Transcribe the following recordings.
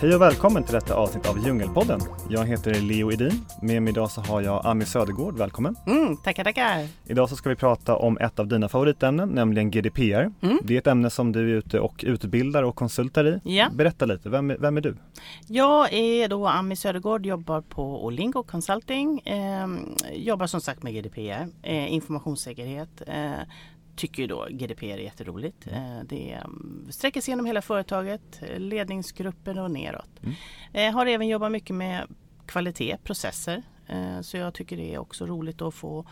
Hej och välkommen till detta avsnitt av Djungelpodden. Jag heter Leo Edin. Med mig idag så har jag Ami Södergård. Välkommen! Mm, tackar, tackar! Idag så ska vi prata om ett av dina favoritämnen, nämligen GDPR. Mm. Det är ett ämne som du är ute och utbildar och konsultar i. Ja. Berätta lite, vem, vem är du? Jag är då Ami Södergård, jobbar på Olingo Consulting. Eh, jobbar som sagt med GDPR, eh, informationssäkerhet. Eh, tycker ju då GDPR är jätteroligt. Eh, det sträcker sig genom hela företaget, ledningsgruppen och neråt. Mm. Eh, har även jobbat mycket med kvalitet, processer. Eh, så jag tycker det är också roligt att få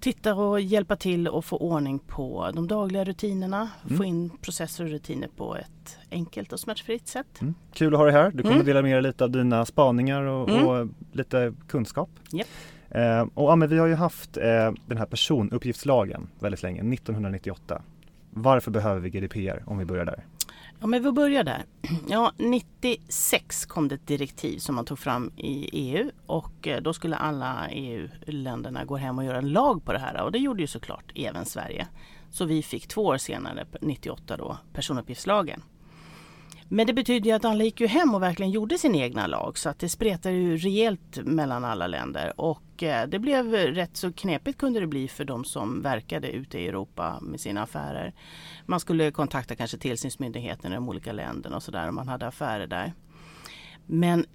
titta och hjälpa till och få ordning på de dagliga rutinerna. Mm. Få in processer och rutiner på ett enkelt och smärtfritt sätt. Mm. Kul att ha dig här. Du kommer mm. dela med dig lite av dina spaningar och, mm. och lite kunskap. Yep. Eh, och ja, men vi har ju haft eh, den här personuppgiftslagen väldigt länge, 1998. Varför behöver vi GDPR om vi börjar där? Ja, men vi börjar där. Ja, 96 kom det ett direktiv som man tog fram i EU och eh, då skulle alla EU-länderna gå hem och göra en lag på det här och det gjorde ju såklart även Sverige. Så vi fick två år senare, 98 då, personuppgiftslagen. Men det betyder ju att alla gick ju hem och verkligen gjorde sin egna lag så att det spretade ju rejält mellan alla länder och eh, det blev rätt så knepigt kunde det bli för de som verkade ute i Europa med sina affärer. Man skulle kontakta kanske tillsynsmyndigheten i de olika länderna och sådär om man hade affärer där. Men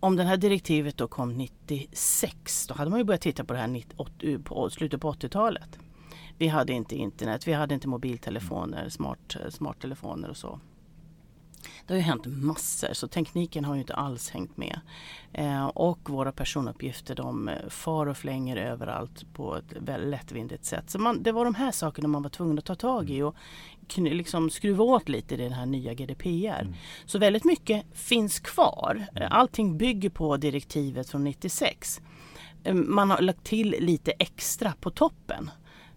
om det här direktivet då kom 96 då hade man ju börjat titta på det här på slutet på 80-talet. Vi hade inte internet, vi hade inte mobiltelefoner, smart, eh, smarttelefoner och så. Det har ju hänt massor så tekniken har ju inte alls hängt med. Eh, och våra personuppgifter de eh, far och flänger överallt på ett väldigt lättvindigt sätt. Så man, det var de här sakerna man var tvungen att ta tag i och liksom skruva åt lite i den här nya GDPR. Mm. Så väldigt mycket finns kvar. Mm. Allting bygger på direktivet från 96. Eh, man har lagt till lite extra på toppen.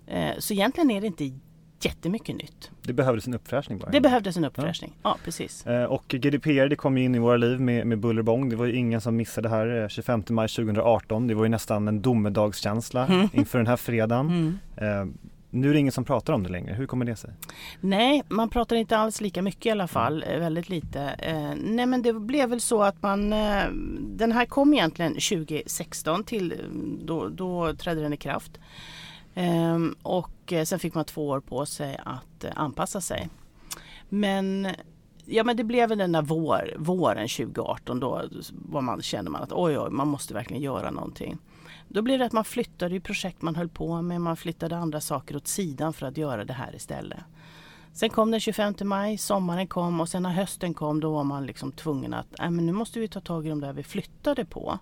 Eh, så egentligen är det inte jättemycket nytt. Det behövdes en uppfräschning bara? Det behövdes en uppfräschning, ja, ja precis. Eh, och GDPR det kom in i våra liv med, med buller bång. Det var ju ingen som missade det här 25 eh, maj 2018. Det var ju nästan en domedagskänsla mm. inför den här fredagen. Mm. Eh, nu är det ingen som pratar om det längre. Hur kommer det sig? Nej, man pratar inte alls lika mycket i alla fall. Mm. Väldigt lite. Eh, nej, men det blev väl så att man... Eh, den här kom egentligen 2016 till... Då, då trädde den i kraft. Ehm, och eh, sen fick man två år på sig att eh, anpassa sig. Men Ja men det blev den där vår, våren 2018 då var man, kände man att oj oj man måste verkligen göra någonting. Då blev det att man flyttade projekt man höll på med, man flyttade andra saker åt sidan för att göra det här istället. Sen kom den 25 maj, sommaren kom och sen när hösten kom då var man liksom tvungen att äh, men nu måste vi ta tag i de där vi flyttade på.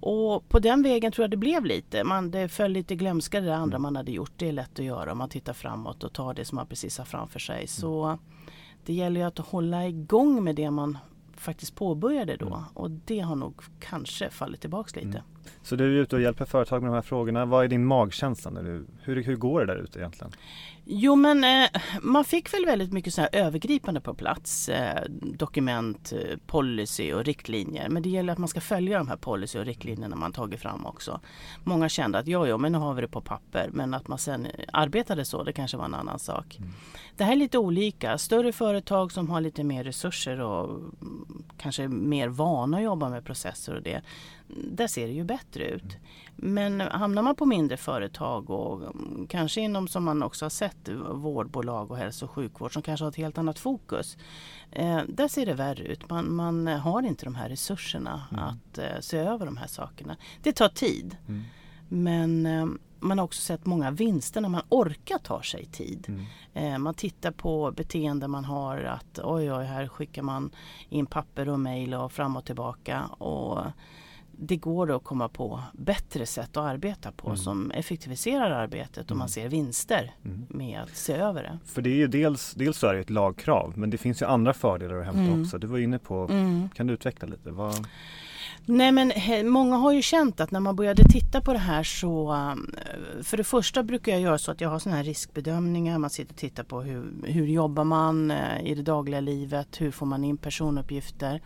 Och på den vägen tror jag det blev lite. Man, det föll lite glömska det andra mm. man hade gjort. Det är lätt att göra om man tittar framåt och tar det som man precis har framför sig. Mm. Så det gäller ju att hålla igång med det man faktiskt påbörjade då. Mm. Och det har nog kanske fallit tillbaks lite. Så du är ute och hjälper företag med de här frågorna. Vad är din magkänsla? Nu? Hur, hur går det där ute egentligen? Jo men eh, man fick väl väldigt mycket så här övergripande på plats. Eh, dokument, eh, policy och riktlinjer. Men det gäller att man ska följa de här policy och riktlinjerna man tagit fram också. Många kände att ja, ja, men nu har vi det på papper. Men att man sen arbetade så, det kanske var en annan sak. Mm. Det här är lite olika. Större företag som har lite mer resurser och mm, kanske mer vana att jobba med processer och det där ser det ju bättre ut. Men hamnar man på mindre företag och kanske inom som man också har sett vårdbolag och hälso och sjukvård som kanske har ett helt annat fokus. Eh, där ser det värre ut. Man, man har inte de här resurserna mm. att eh, se över de här sakerna. Det tar tid. Mm. Men eh, man har också sett många vinster när man orkar ta sig tid. Mm. Eh, man tittar på beteende man har att oj oj här skickar man in papper och mejl och fram och tillbaka. Och det går att komma på bättre sätt att arbeta på mm. som effektiviserar arbetet och mm. man ser vinster mm. med att se över det. För det är ju dels, dels så är det ett lagkrav men det finns ju andra fördelar att hämta mm. också. Du var inne på, mm. kan du utveckla lite? Vad... Nej men många har ju känt att när man började titta på det här så eh, För det första brukar jag göra så att jag har sådana här riskbedömningar. Man sitter och tittar på hur, hur jobbar man eh, i det dagliga livet? Hur får man in personuppgifter?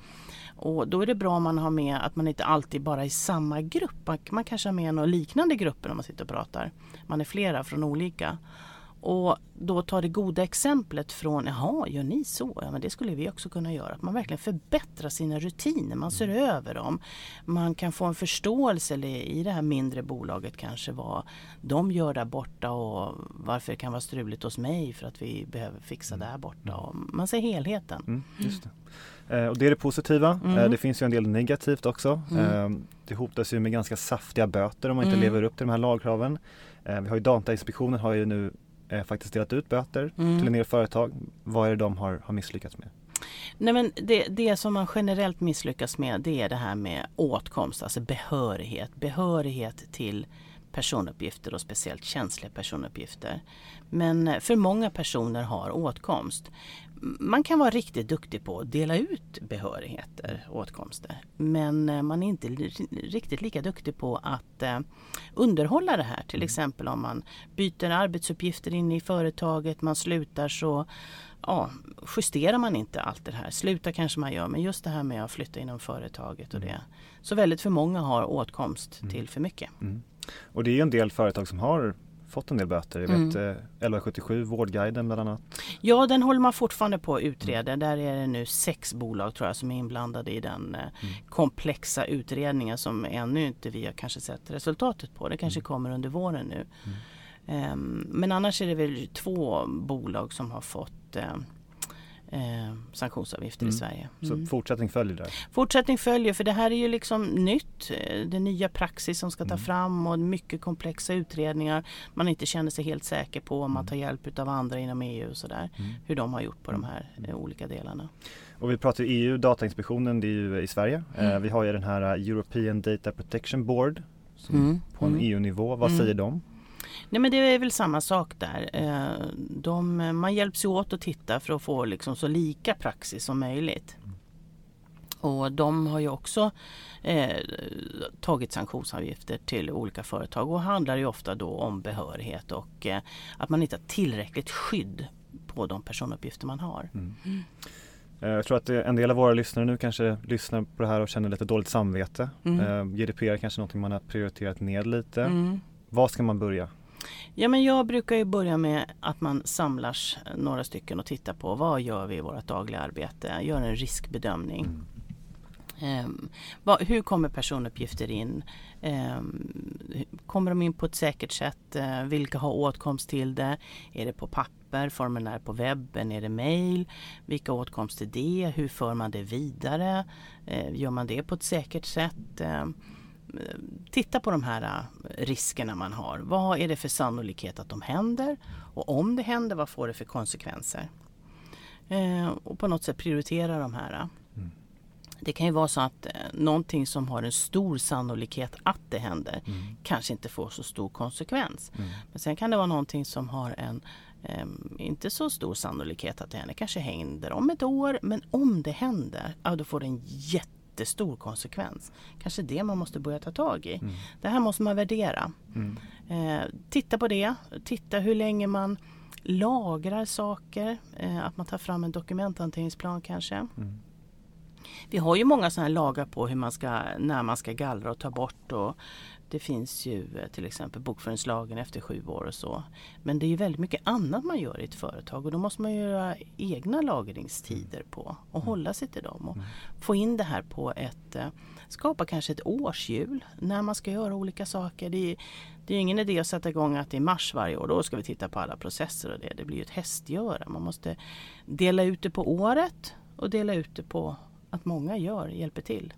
Och då är det bra om man har med att man inte alltid bara är i samma grupp. Man, man kanske har med några liknande grupper när man sitter och pratar. Man är flera från olika och då ta det goda exemplet från, jaha, gör ni så? Ja, men det skulle vi också kunna göra. Att man verkligen förbättrar sina rutiner, man ser Mm. över dem. Man kan få en förståelse i det här mindre bolaget kanske vad de gör där borta och varför det kan vara struligt hos mig för att vi behöver fixa där borta. Och man ser helheten. Mm, just det. Eh, och det är det positiva. Mm. Eh, det finns ju en del negativt också. Mm. Eh, det hotas ju med ganska saftiga böter om man inte Mm. lever upp till de här lagkraven. Eh, vi har ju Datainspektionen har ju nu eh, faktiskt delat ut böter Mm. till en del företag. Vad är det de har, har misslyckats med? Nej, men det, det som man generellt misslyckas med det är det här med åtkomst, alltså behörighet. Behörighet till personuppgifter och speciellt känsliga personuppgifter. Men eh, för många personer har åtkomst. Man kan vara riktigt duktig på att dela ut behörigheter, åtkomster. Men eh, man är inte riktigt lika duktig på att eh, underhålla det här. Till exempel om man byter arbetsuppgifter inne i företaget, man slutar så ja, justerar man inte allt det här. Sluta kanske man gör, men just det här med att flytta inom företaget och det. Så väldigt för många har åtkomst till för mycket. Mm. Och det är en del företag som har fått en del böter. Jag vet Mm. eh, 1177, Vårdguiden bland annat. Ja, den håller man fortfarande på att utreda. Där är det nu sex bolag tror jag som är inblandade i den eh, komplexa utredningen som ännu inte vi har kanske sett resultatet på. Det kanske kommer under våren nu. Ehm, men annars är det väl två bolag som har fått eh, eh, sanktionsavgifter Mm. i Sverige. Så Mm. fortsättning följer där. Fortsättning följer för det här är ju liksom nytt. Eh, Det är nya praxis som ska ta Mm. fram och mycket komplexa utredningar. Man inte känner sig helt säker på om man tar hjälp av andra inom EU och sådär. Mm. Hur de har gjort på de här eh, olika delarna. Och vi pratar EU, Datainspektionen, det är ju i Sverige. Eh, Mm. vi har ju den här European Data Protection Board som Mm. på en Mm. EU-nivå. Vad Mm. säger de? Nej men det är väl samma sak där. Eh, De, man hjälps ju åt att titta för att få liksom så lika praxis som möjligt. Och de har ju också eh, tagit sanktionsavgifter till olika företag och handlar ju ofta då om behörighet och eh, att man inte har tillräckligt skydd på de personuppgifter man har. Mm. Eh, Jag tror att det- en del av våra lyssnare nu kanske lyssnar på det här och känner lite dåligt samvete. Mm. Eh, GDPR är kanske någonting man har prioriterat ner lite. Mm. Var ska man börja? Ja, men jag brukar ju börja med att man samlas några stycken och tittar på vad gör vi i vårt dagliga arbete? Gör en riskbedömning. Ehm, vad, hur kommer personuppgifter in? Ehm, kommer de in på ett säkert sätt? Eh, vilka har åtkomst till det? Är det på papper, formulär på webben, är det mail? Vilka åtkomst till det? Hur för man det vidare? Eh, gör man det på ett säkert sätt? Ehm, titta på de här eh, riskerna man har. Vad är det för sannolikhet att de händer? Och om det händer, vad får det för konsekvenser? Eh, och på något sätt prioritera de här. Mm. Det kan ju vara så att eh, någonting som har en stor sannolikhet att det händer Mm. kanske inte får så stor konsekvens. Mm. Men sen kan det vara någonting som har en inte så stor sannolikhet att det händer. kanske händer om ett år men om det händer, ja, då får det en jättestor konsekvens. Kanske det man måste börja ta tag i. Mm. Det här måste man värdera. Mm. Eh, titta på det, titta hur länge man lagrar saker, eh, att man tar fram en dokumenthanteringsplan kanske. Mm. Vi har ju många sådana här lagar på hur man ska, när man ska gallra och ta bort och det finns ju eh, till exempel bokföringslagen efter sju år och så. Men det är ju väldigt mycket annat man gör i ett företag och då måste man göra egna lagringstider på och hålla sig till dem och Mm. få in det här på ett, eh, skapa kanske ett årshjul när man ska göra olika saker. Det är, det är ingen idé att sätta igång att i mars varje år, då ska vi titta på alla processer och det. Det blir ju ett hästgöra. Man måste dela ut det på året och dela ut det på att många gör, hjälper till.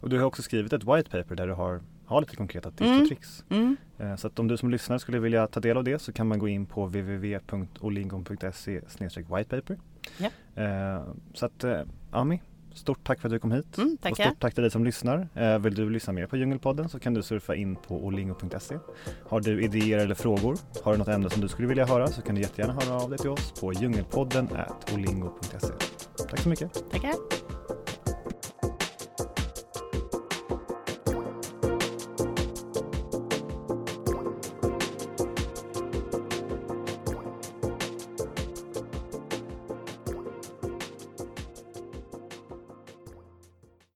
Och du har också skrivit ett white paper där du har, har lite konkreta tips Mm. och tricks. Mm. Eh, Så att om du som lyssnar skulle vilja ta del av det så kan man gå in på www.olingon.se whitepaper. Ja. Eh, Så att eh, Ami, stort tack för att du kom hit. Mm, och stort tack till dig som lyssnar. Eh, Vill du lyssna mer på Djungelpodden så kan du surfa in på olingo.se. Har du idéer eller frågor, har du något ämne som du skulle vilja höra så kan du jättegärna höra av dig till oss på djungelpodden olingo.se. Tack så mycket. Tackar.